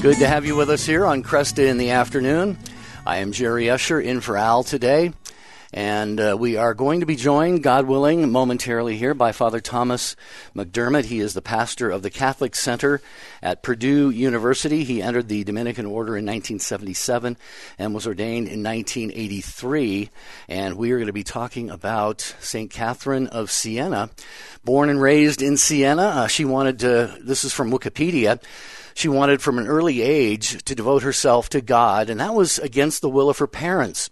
Good to have you with us here on Kresta in the afternoon. I am Jerry Usher in for Al today. And uh, we are going to be joined, God willing, momentarily here by Father Thomas McDermott. He is the pastor of the Catholic Center at Purdue University. He entered the Dominican Order in 1977 and was ordained in 1983. And we are going to be talking about St. Catherine of Siena. Born and raised in Siena, uh, she wanted to, this is from Wikipedia she wanted from an early age to devote herself to God, and that was against the will of her parents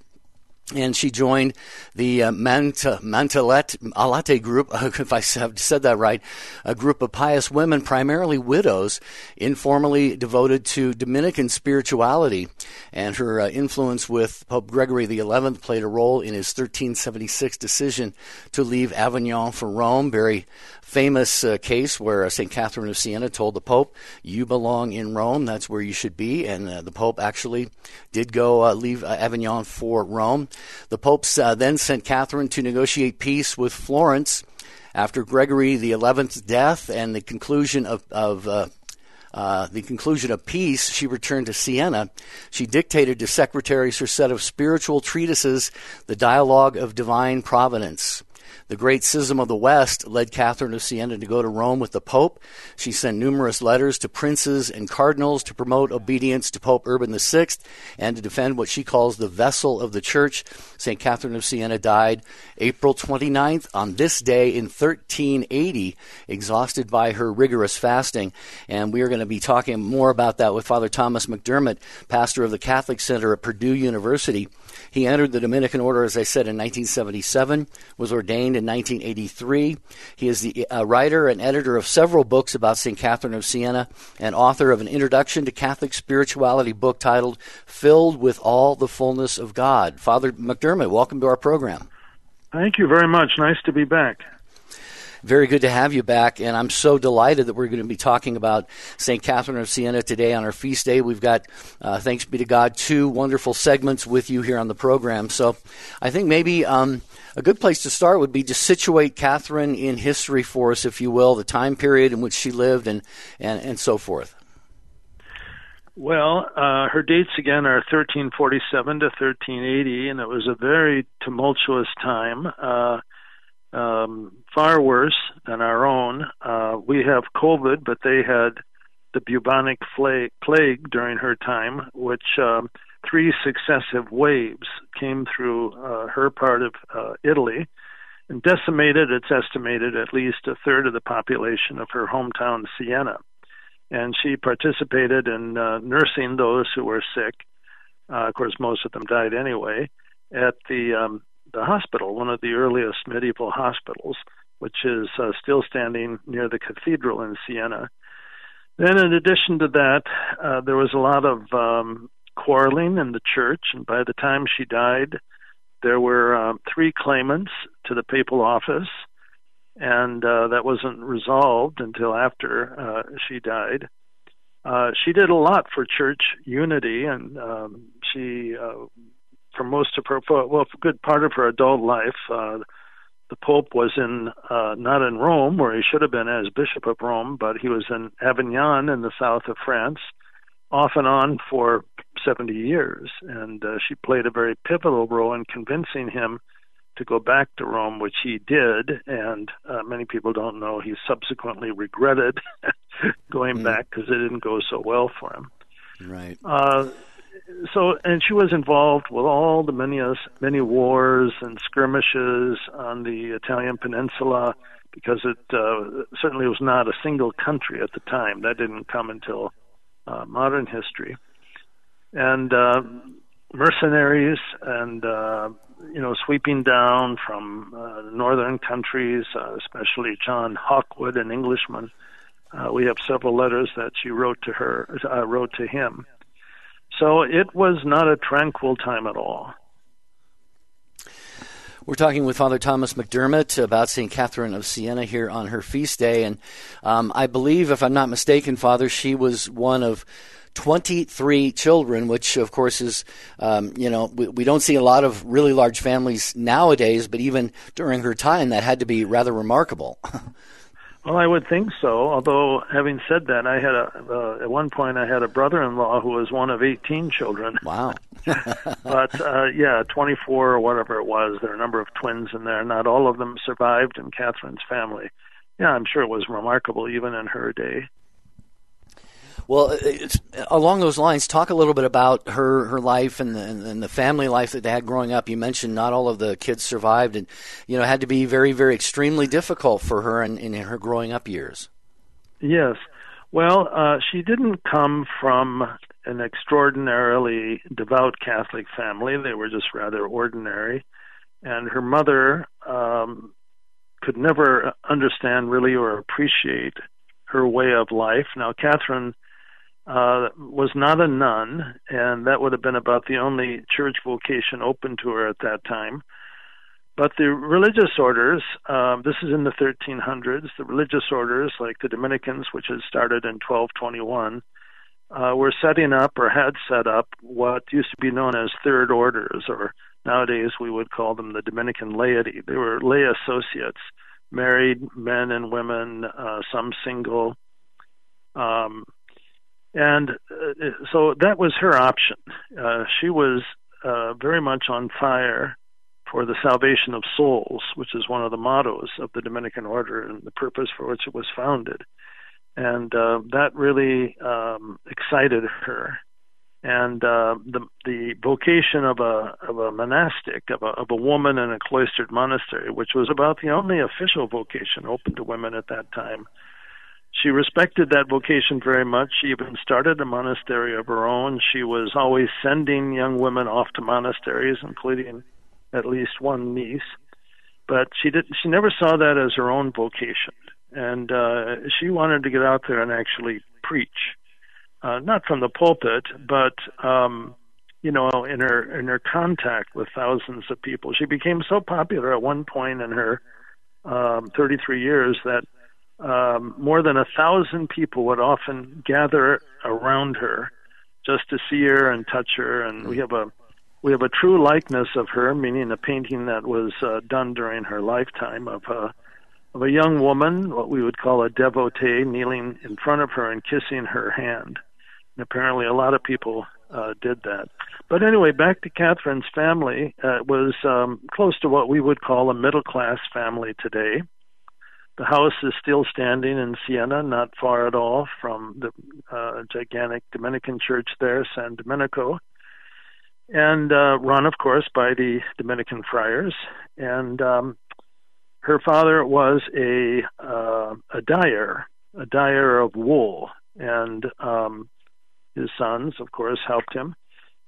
and she joined the uh, Manta, Mantalet, Alate group, if I have said that right, a group of pious women, primarily widows, informally devoted to Dominican spirituality. And her uh, influence with Pope Gregory XI played a role in his 1376 decision to leave Avignon for Rome. Very famous uh, case where uh, St. Catherine of Siena told the Pope, You belong in Rome, that's where you should be. And uh, the Pope actually did go uh, leave Avignon for Rome. The popes uh, then sent Catherine to negotiate peace with Florence. After Gregory XI's death and the conclusion of, of uh, the conclusion of peace, she returned to Siena. She dictated to secretaries her set of spiritual treatises, The Dialogue of Divine Providence. The great schism of the West led Catherine of Siena to go to Rome with the Pope. She sent numerous letters to princes and cardinals to promote obedience to Pope Urban VI and to defend what she calls the vessel of the Church. St. Catherine of Siena died April 29th on this day in 1380, exhausted by her rigorous fasting. And we are going to be talking more about that with Father Thomas McDermott, pastor of the Catholic Center at Purdue University. He entered the Dominican order, as I said, in 1977, was ordained in 1983. He is the uh, writer and editor of several books about St. Catherine of Siena and author of an introduction to Catholic spirituality book titled Filled with All the Fullness of God. Father McDermott, welcome to our program. Thank you very much. Nice to be back. Very good to have you back, and I'm so delighted that we're going to be talking about St. Catherine of Siena today on our feast day. We've got, uh, thanks be to God, two wonderful segments with you here on the program. So I think maybe um, a good place to start would be to situate Catherine in history for us, if you will, the time period in which she lived and, and, and so forth. Well, uh, her dates again are 1347 to 1380, and it was a very tumultuous time. Uh, um, far worse than our own. Uh, we have COVID, but they had the bubonic plague during her time, which um, three successive waves came through uh, her part of uh, Italy and decimated, it's estimated, at least a third of the population of her hometown, Siena. And she participated in uh, nursing those who were sick. Uh, of course, most of them died anyway. At the um, the hospital, one of the earliest medieval hospitals, which is uh, still standing near the cathedral in Siena. Then, in addition to that, uh, there was a lot of um, quarreling in the church, and by the time she died, there were uh, three claimants to the papal office, and uh, that wasn't resolved until after uh, she died. Uh, she did a lot for church unity, and um, she for most of her well for a good part of her adult life uh the pope was in uh not in Rome where he should have been as bishop of Rome but he was in Avignon in the south of France off and on for 70 years. And uh, she played a very pivotal role in convincing him to go back to Rome which he did. And uh, many people don't know he subsequently regretted going mm. back because it didn't go so well for him. Right. Uh so and she was involved with all the many many wars and skirmishes on the Italian peninsula because it uh, certainly was not a single country at the time. That didn't come until uh, modern history. And uh, mercenaries and uh, you know sweeping down from uh, northern countries, uh, especially John Hawkwood, an Englishman. Uh, we have several letters that she wrote to her, uh, wrote to him so it was not a tranquil time at all. We're talking with Father Thomas McDermott about St. Catherine of Siena here on her feast day. And um, I believe, if I'm not mistaken, Father, she was one of 23 children, which of course is, um, you know, we, we, don't see a lot of really large families nowadays, but even during her time, that had to be rather remarkable. Well, I would think so. Although, having said that, I had a uh, at one point I had a brother-in-law who was one of 18 children. Wow. but uh, yeah, 24 or whatever it was. There are a number of twins in there. Not all of them survived in Catherine's family. Yeah, I'm sure it was remarkable even in her day. Well, along those lines, talk a little bit about her her life and the, and the family life that they had growing up. You mentioned not all of the kids survived, and you know had to be very very extremely difficult for her in, in her growing up years. Yes, well, uh, she didn't come from an extraordinarily devout Catholic family. They were just rather ordinary, and her mother um, could never understand really or appreciate her way of life. Now, Catherine uh, was not a nun, and that would have been about the only church vocation open to her at that time. But the religious orders, um, this is in the 1300s, the religious orders, like the Dominicans, which had started in 1221, uh, were setting up or had set up what used to be known as third orders, or nowadays we would call them the Dominican laity. They were lay associates, married men and women, uh, some single. Um, and uh, so that was her option. Uh, she was uh, very much on fire for the salvation of souls, which is one of the mottos of the Dominican Order and the purpose for which it was founded. And uh, that really um, excited her. And uh, the the vocation of a of a monastic of a of a woman in a cloistered monastery, which was about the only official vocation open to women at that time, she respected that vocation very much. She even started a monastery of her own. She was always sending young women off to monasteries, including at least one niece. But she did. She never saw that as her own vocation, and uh, she wanted to get out there and actually preach, uh, not from the pulpit, but um, you know, in her in her contact with thousands of people. She became so popular at one point in her um, 33 years that um, more than a thousand people would often gather around her just to see her and touch her. And we have a we have a true likeness of her, meaning a painting that was uh, done during her lifetime of a of a young woman, what we would call a devotee, kneeling in front of her and kissing her hand. And apparently, a lot of people uh, did that. But anyway, back to Catherine's family. Uh, it was um, close to what we would call a middle class family today. The house is still standing in Siena, not far at all from the uh, gigantic Dominican church there, San Domenico, and uh, run, of course, by the Dominican friars. And um, her father was a uh, a dyer, a dyer of wool, and um, his sons, of course, helped him.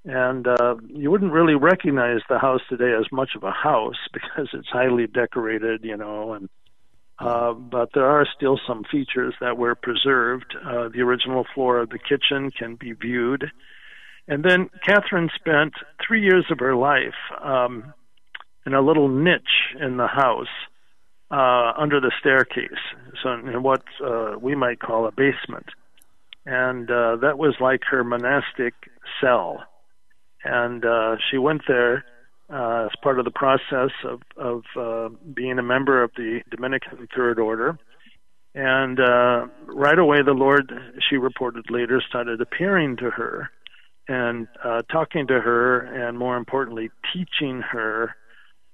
And uh, you wouldn't really recognize the house today as much of a house because it's highly decorated, you know, and uh, but there are still some features that were preserved. Uh, the original floor of the kitchen can be viewed. And then Catherine spent three years of her life um, in a little niche in the house uh, under the staircase, so in what uh, we might call a basement. And uh, that was like her monastic cell. And uh, she went there uh, as part of the process of, of uh, being a member of the Dominican Third Order. And uh, right away, the Lord, she reported later, started appearing to her and uh, talking to her, and more importantly, teaching her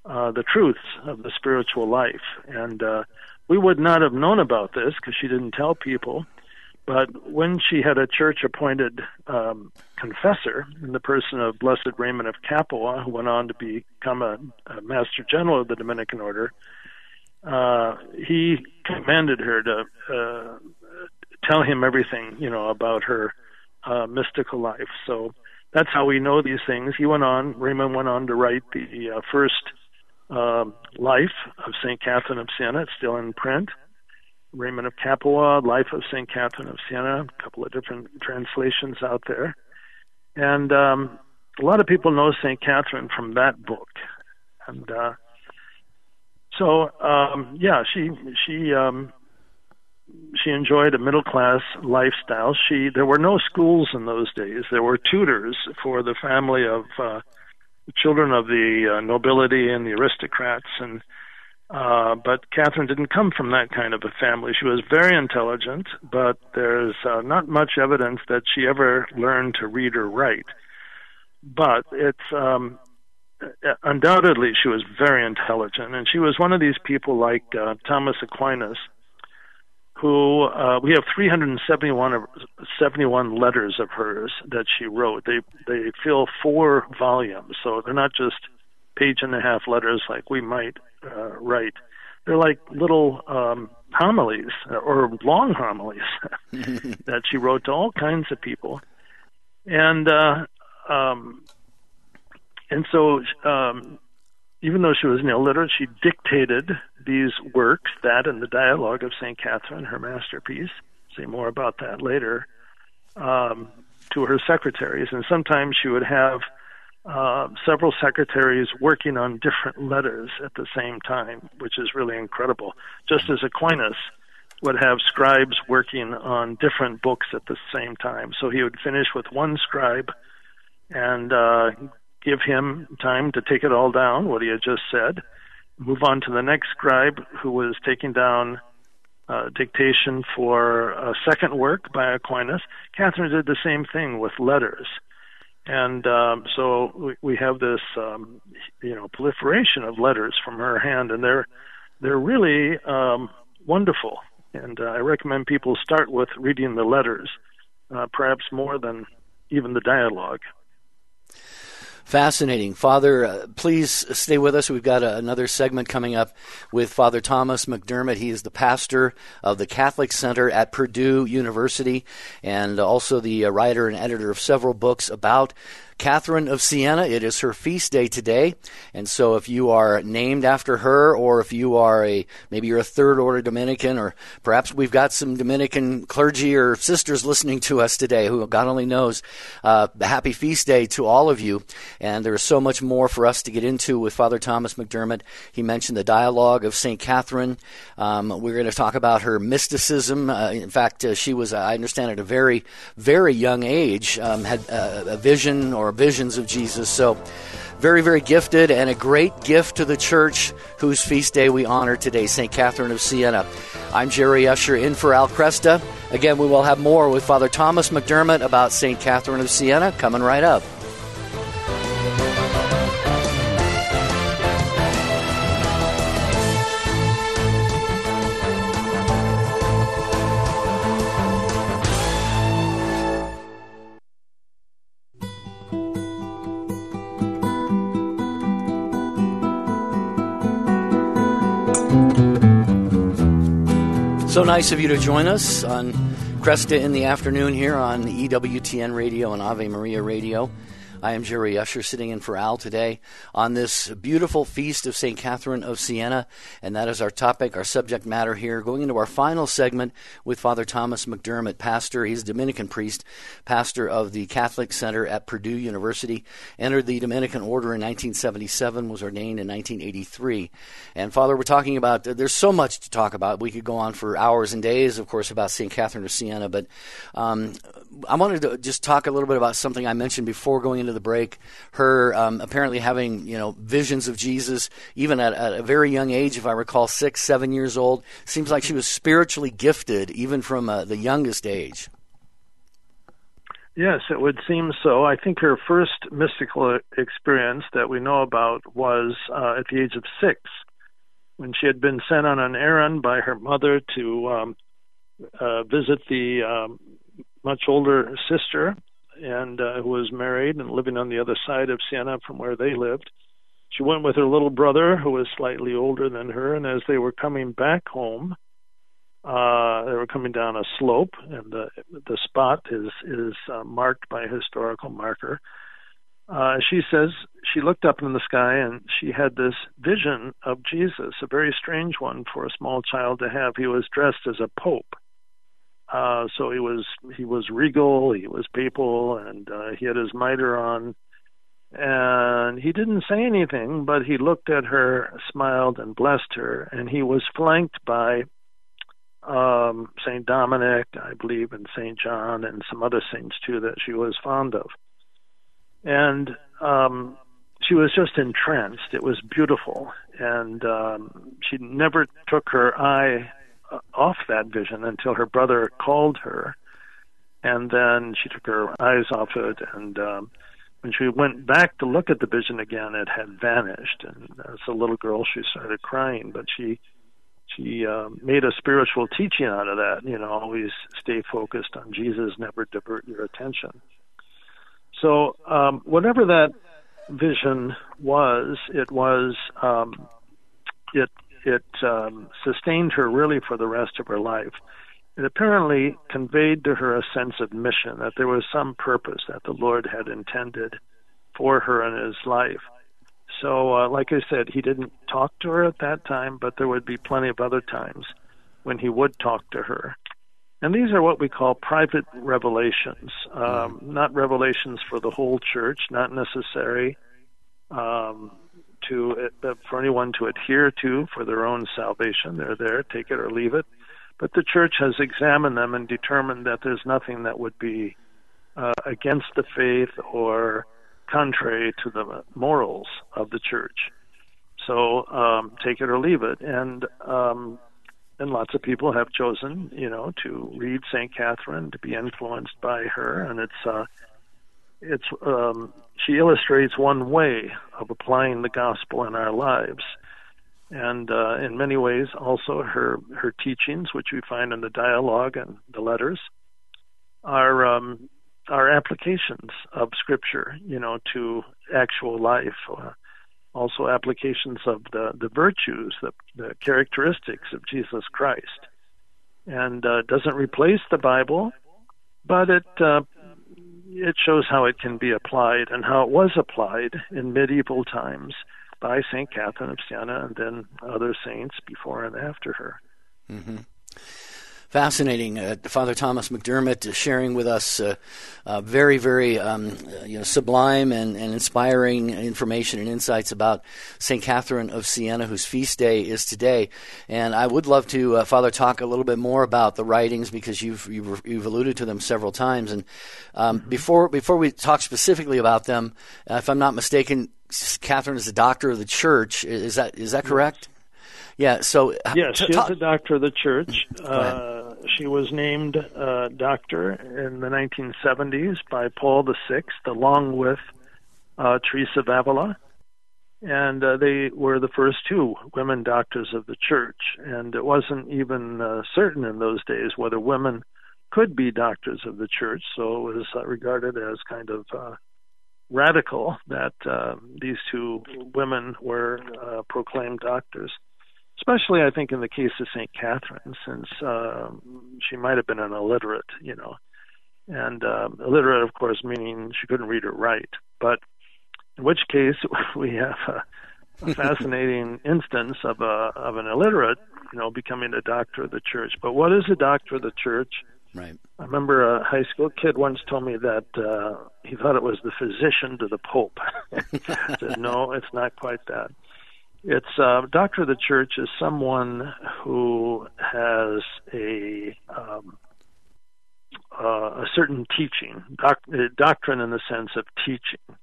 uh, the truths of the spiritual life. And uh, we would not have known about this because she didn't tell people. But when she had a church appointed um, confessor in the person of Blessed Raymond of Capua, who went on to become a, a Master General of the Dominican Order, uh, he commanded her to uh, tell him everything, you know, about her uh, mystical life. So that's how we know these things. He went on, Raymond went on to write the uh, first uh, life of St. Catherine of Siena. It's still in print. Raymond of Capua, Life of St. Catherine of Siena, a couple of different translations out there. And um, a lot of people know St. Catherine from that book. And uh, so, um, yeah, she she um, she enjoyed a middle class lifestyle. She there were no schools in those days. There were tutors for the family of uh, children of the uh, nobility and the aristocrats, and Uh, but Catherine didn't come from that kind of a family. She was very intelligent, but there's uh, not much evidence that she ever learned to read or write. But it's um, undoubtedly she was very intelligent, and she was one of these people like uh, Thomas Aquinas, who uh, we have 371 of, 71 letters of hers that she wrote. They they fill four volumes, so they're not just page and a half letters like we might uh, write. They're like little um, homilies or long homilies that she wrote to all kinds of people, and uh, um, and so um, even though she was an illiterate, she dictated these works, that and the Dialogue of St. Catherine, her masterpiece. Say more about that later. Um, to her secretaries, and sometimes she would have uh, several secretaries working on different letters at the same time, which is really incredible. Just as Aquinas would have scribes working on different books at the same time. So he would finish with one scribe and uh, give him time to take it all down, what he had just said, move on to the next scribe who was taking down uh, dictation for a second work by Aquinas. Catherine did the same thing with letters. And um, so we, we have this, um, you know, proliferation of letters from her hand, and they're they're really um, wonderful. And uh, I recommend people start with reading the letters, uh, perhaps more than even the dialogue. Fascinating. Father, uh, please stay with us. We've got a, another segment coming up with Father Thomas McDermott. He is the pastor of the Catholic Center at Purdue University and also the uh, writer and editor of several books about Catherine of Siena. It is her feast day today, and so if you are named after her, or if you are a maybe you're a third order Dominican, or perhaps we've got some Dominican clergy or sisters listening to us today, who God only knows. Uh, happy feast day to all of you, and there is so much more for us to get into with Father Thomas McDermott. He mentioned the dialogue of Saint Catherine. Um, we're going to talk about her mysticism. Uh, in fact, uh, she was, I understand, at a very, very young age, um, had uh, a vision or or visions of Jesus. So, very, very gifted and a great gift to the church whose feast day we honor today, St. Catherine of Siena. I'm Jerry Usher in for Al Kresta. Again, we will have more with Father Thomas McDermott about St. Catherine of Siena coming right up. Nice of you to join us on Kresta in the afternoon here on EWTN Radio and Ave Maria Radio. I am Jerry Usher sitting in for Al today on this beautiful feast of St. Catherine of Siena, and that is our topic, our subject matter here. Going into our final segment with Father Thomas McDermott, pastor, he's a Dominican priest, pastor of the Catholic Center at Purdue University, entered the Dominican order in 1977, was ordained in 1983. And Father, we're talking about, there's so much to talk about. We could go on for hours and days, of course, about St. Catherine of Siena, but um, I wanted to just talk a little bit about something I mentioned before going into the break. Her um, apparently having you know visions of Jesus, even at, at, a very young age, if I recall, six, seven years old. Seems like she was spiritually gifted even from uh, the youngest age. Yes, it would seem so. I think her first mystical experience that we know about was uh, at the age of six, when she had been sent on an errand by her mother to um, uh, visit the um, much older sister and uh, who was married and living on the other side of Siena from where they lived. She went with her little brother, who was slightly older than her, and as they were coming back home, uh, they were coming down a slope, and the the spot is is uh, marked by a historical marker. Uh, she says she looked up in the sky and she had this vision of Jesus, a very strange one for a small child to have. He was dressed as a pope, uh, so he was he was regal, he was papal, and uh, he had his mitre on. And he didn't say anything, but he looked at her, smiled, and blessed her. And he was flanked by um, Saint Dominic, I believe, and Saint John, and some other saints too that she was fond of. And um, she was just entranced. It was beautiful. and um, she never took her eye off that vision until her brother called her, and then she took her eyes off it. And um, when she went back to look at the vision again, it had vanished. And as a little girl, she started crying, but she she um, made a spiritual teaching out of that. You know, always stay focused on Jesus, never divert your attention. So um, whatever that vision was, it was um, it it um, sustained her really for the rest of her life. It apparently conveyed to her a sense of mission that there was some purpose that the Lord had intended for her in his life. So, uh, like I said, he didn't talk to her at that time, but there would be plenty of other times when he would talk to her. And these are what we call private revelations, um, not revelations for the whole church, not necessary um, to uh, for anyone to adhere to for their own salvation. They're there, take it or leave it. But the church has examined them and determined that there's nothing that would be uh, against the faith or contrary to the morals of the church. So um, take it or leave it. And um, and lots of people have chosen, you know, to read Saint Catherine, to be influenced by her, and it's uh, it's um, she illustrates one way of applying the gospel in our lives, and uh, in many ways also her her teachings, which we find in the dialogue and the letters, are um, are applications of Scripture, you know, to actual life. Uh, also applications of the, the virtues, the, the characteristics of Jesus Christ. And uh, doesn't replace the Bible, but it uh, it shows how it can be applied and how it was applied in medieval times by Saint Catherine of Siena and then other saints before and after her. Mm-hmm fascinating. Uh, Father Thomas McDermott sharing with us uh, uh, very, very um, uh, you know, sublime and, and, inspiring information and insights about St. Catherine of Siena, whose feast day is today. And I would love to, uh, Father, talk a little bit more about the writings because you've, you've, you've alluded to them several times. And um, mm-hmm. before, before we talk specifically about them, uh, if I'm not mistaken, Catherine is a doctor of the church. Is that, is that correct? Yeah. So yes, she's a doctor of the church. Uh, she was named uh, doctor in the 1970s by Paul VI, along with uh, Teresa of Avila, and uh, they were the first two women doctors of the church. And it wasn't even uh, certain in those days whether women could be doctors of the church, so it was uh, regarded as kind of radical that these two women were proclaimed doctors especially I think in the case of St. Catherine, since um, she might have been an illiterate, you know, and um, illiterate, of course, meaning she couldn't read or write. But in which case, we have a, a fascinating instance of a of an illiterate, you know, becoming a doctor of the church. But what is a doctor of the church? Right. I remember a high school kid once told me that uh, he thought it was the physician to the Pope. I said, no, it's not quite that. It's uh, doctor of the church is someone who has a um, uh, a certain teaching, doc- uh, doctrine in the sense of teaching.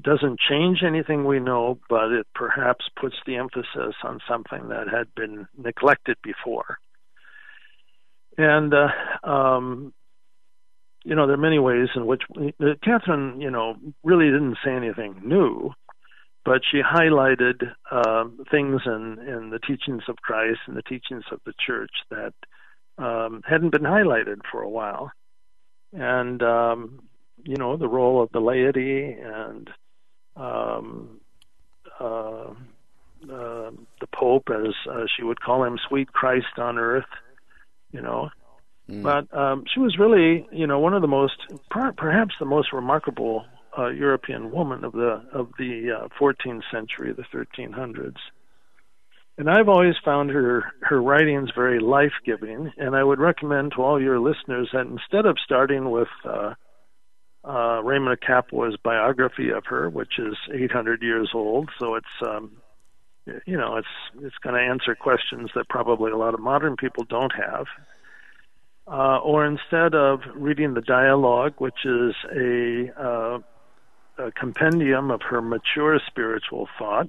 Doesn't change anything we know, but it perhaps puts the emphasis on something that had been neglected before. And uh, um, you know, there are many ways in which uh, Catherine, you know, really didn't say anything new but she highlighted uh, things in, in the teachings of Christ and the teachings of the church that um, hadn't been highlighted for a while. And, um, you know, the role of the laity and um, uh, uh, the Pope, as uh, she would call him, sweet Christ on earth, you know. Mm. But um, she was really, you know, one of the most, perhaps the most remarkable uh, European woman of the of the uh, 14th century, the 1300s. And I've always found her her writings very life giving, and I would recommend to all your listeners that instead of starting with uh, uh, Raymond Capua's biography of her, which is 800 years old, so it's um, you know it's it's going to answer questions that probably a lot of modern people don't have. Uh, or instead of reading the dialogue, which is a uh, a compendium of her mature spiritual thought.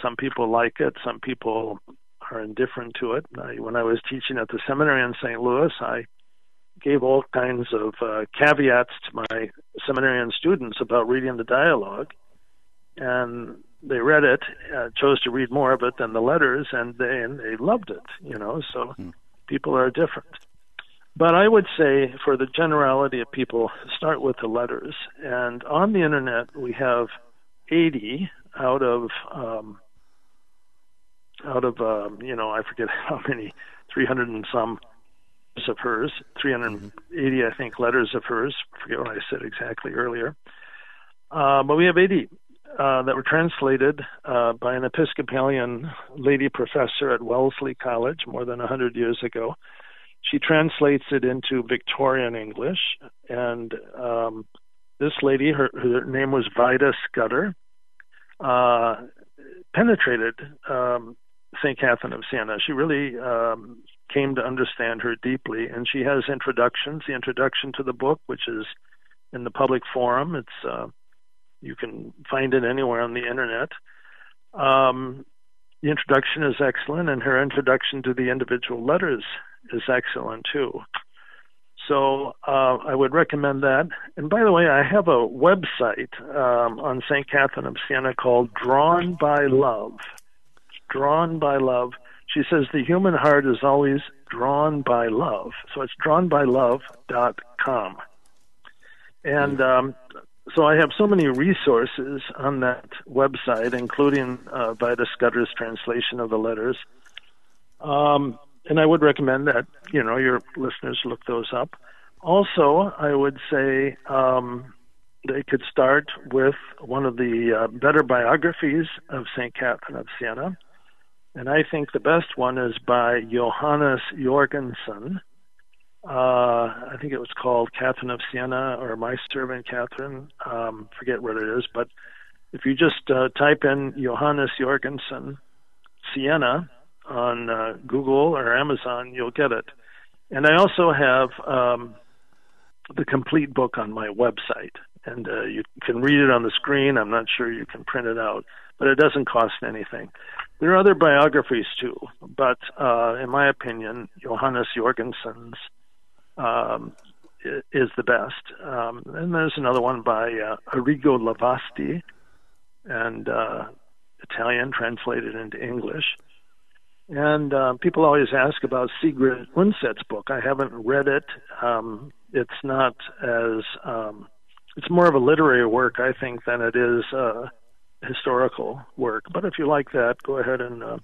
Some people like it. Some people are indifferent to it. I, when I was teaching at the seminary in St. Louis, I gave all kinds of uh, caveats to my seminarian students about reading the dialogue, and they read it, uh, chose to read more of it than the letters, and they and they loved it. You know, so hmm. people are different. But I would say, for the generality of people, start with the letters. And on the internet, we have 80 out of um, out of um, you know I forget how many 300 and some of hers 380 mm-hmm. I think letters of hers I forget what I said exactly earlier uh, but we have 80 uh, that were translated uh, by an Episcopalian lady professor at Wellesley College more than 100 years ago. She translates it into Victorian English, and um, this lady, her, her name was Vida Scudder, uh, penetrated um, St. Catherine of Siena. She really um, came to understand her deeply, and she has introductions. The introduction to the book, which is in the public forum, it's uh, you can find it anywhere on the internet. Um, the introduction is excellent, and her introduction to the individual letters is excellent too. So uh, I would recommend that. And by the way, I have a website um, on St. Catherine of Siena called Drawn by Love. Drawn by Love. She says the human heart is always drawn by love. So it's drawnbylove.com. And um, so I have so many resources on that website, including uh, Vida Scudder's translation of the letters. Um, and I would recommend that you know your listeners look those up. Also, I would say um, they could start with one of the uh, better biographies of Saint Catherine of Siena, and I think the best one is by Johannes Jorgensen. Uh, I think it was called Catherine of Siena or My Servant Catherine. Um, forget what it is, but if you just uh, type in Johannes Jorgensen Siena on uh, Google or Amazon, you'll get it. And I also have um, the complete book on my website, and uh, you can read it on the screen. I'm not sure you can print it out, but it doesn't cost anything. There are other biographies too, but uh, in my opinion, Johannes Jorgensen's um, is the best. Um, and there's another one by uh, Arrigo Levasti, and uh, Italian translated into English. And uh, people always ask about Sigrid Undset's book. I haven't read it. Um, it's not as um, it's more of a literary work, I think, than it is uh, historical work. But if you like that, go ahead and uh,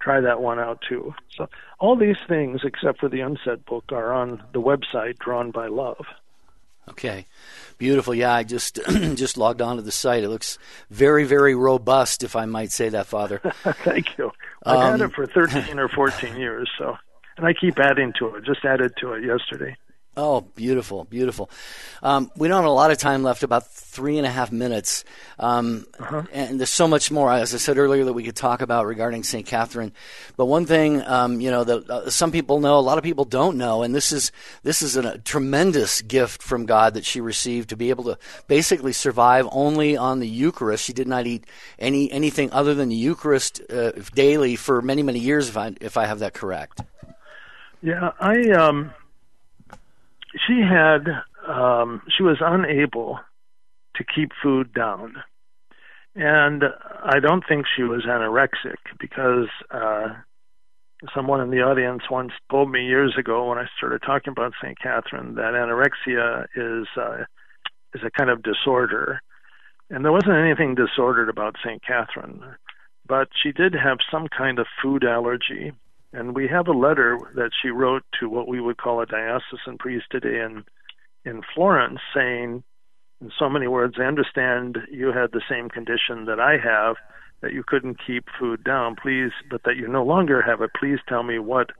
try that one out too. So all these things, except for the Undset book, are on the website Drawn by Love. Okay, beautiful. Yeah, I just just logged onto the site. It looks very, very robust, if I might say that, Father. Thank you. I've um, had it for 13 or 14 years, so and I keep adding to it. Just added to it yesterday. Oh, beautiful, beautiful. Um, we don't have a lot of time left, about three and a half minutes. Um, uh-huh. And there's so much more, as I said earlier, that we could talk about regarding St. Catherine. But one thing, um, you know, that uh, some people know, a lot of people don't know, and this is, this is a tremendous gift from God that she received to be able to basically survive only on the Eucharist. She did not eat any anything other than the Eucharist uh, daily for many, many years, if I, if I have that correct. Yeah, I. Um she had um, she was unable to keep food down, and I don't think she was anorexic because uh, someone in the audience once told me years ago when I started talking about St. Catherine that anorexia is uh, is a kind of disorder, and there wasn't anything disordered about St. Catherine, but she did have some kind of food allergy and we have a letter that she wrote to what we would call a diocesan priest today in in Florence, saying, in so many words, I understand you had the same condition that I have, that you couldn't keep food down, please, but that you no longer have it. Please tell me what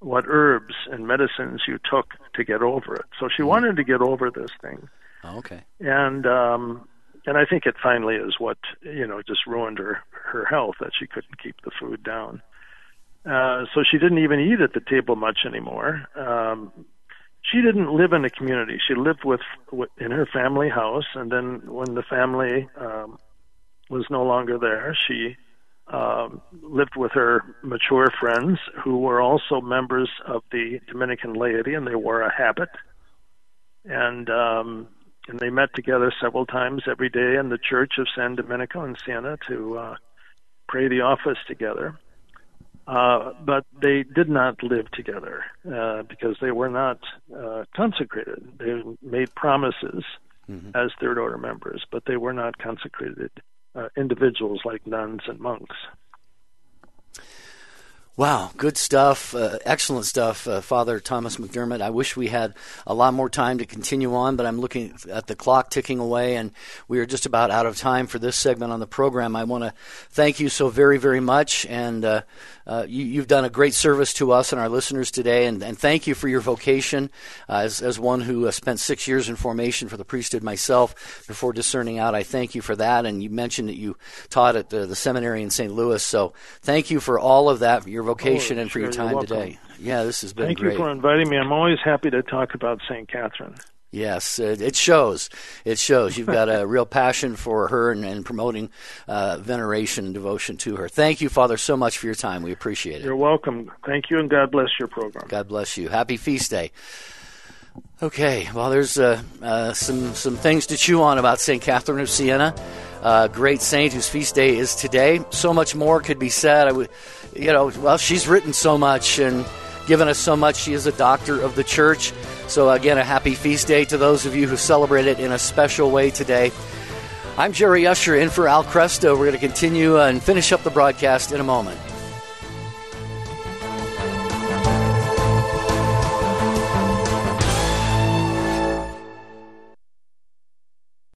what herbs and medicines you took to get over it. So she mm-hmm. wanted to get over this thing. Oh, okay. And um and I think it finally is what you know just ruined her her health that she couldn't keep the food down. Uh, so she didn't even eat at the table much anymore. Um, she didn't live in a community. She lived with, with in her family house, and then when the family um, was no longer there, she uh, lived with her mature friends who were also members of the Dominican laity, and they wore a habit. And um, and they met together several times every day in the Church of San Domenico in Siena to uh, pray the office together. Uh, but they did not live together uh, because they were not uh, consecrated. They made promises mm-hmm. as third order members, but they were not consecrated uh, individuals like nuns and monks. Wow, good stuff. Uh, excellent stuff, uh, Father Thomas McDermott. I wish we had a lot more time to continue on, but I'm looking at the clock ticking away, and we are just about out of time for this segment on the program. I want to thank you so very, very much, and uh, uh, you, have done a great service to us and our listeners today, and, and thank you for your vocation. Uh, as, as one who uh, spent six years in formation for the priesthood myself before discerning out, I thank you for that. And you mentioned that you taught at the, the seminary in St. Louis, so thank you for all of that, vocation, oh, and for sure, your time today. Yeah, this has been thank great. Thank you for inviting me. I'm always happy to talk about St. Catherine. Yes, it shows. It shows. You've got a real passion for her and, and promoting uh, veneration and devotion to her. Thank you, Father, so much for your time. We appreciate it. You're welcome. Thank you, and God bless your program. God bless you. Happy feast day. Okay, well, there's uh, uh, some some things to chew on about Saint Catherine of Siena, uh, great saint whose feast day is today. So much more could be said. I would, you know, well, she's written so much and given us so much. She is a doctor of the church. So, again, a happy feast day to those of you who celebrate it in a special way today. I'm Jerry Usher in for Al Kresta. We're going to continue and finish up the broadcast in a moment.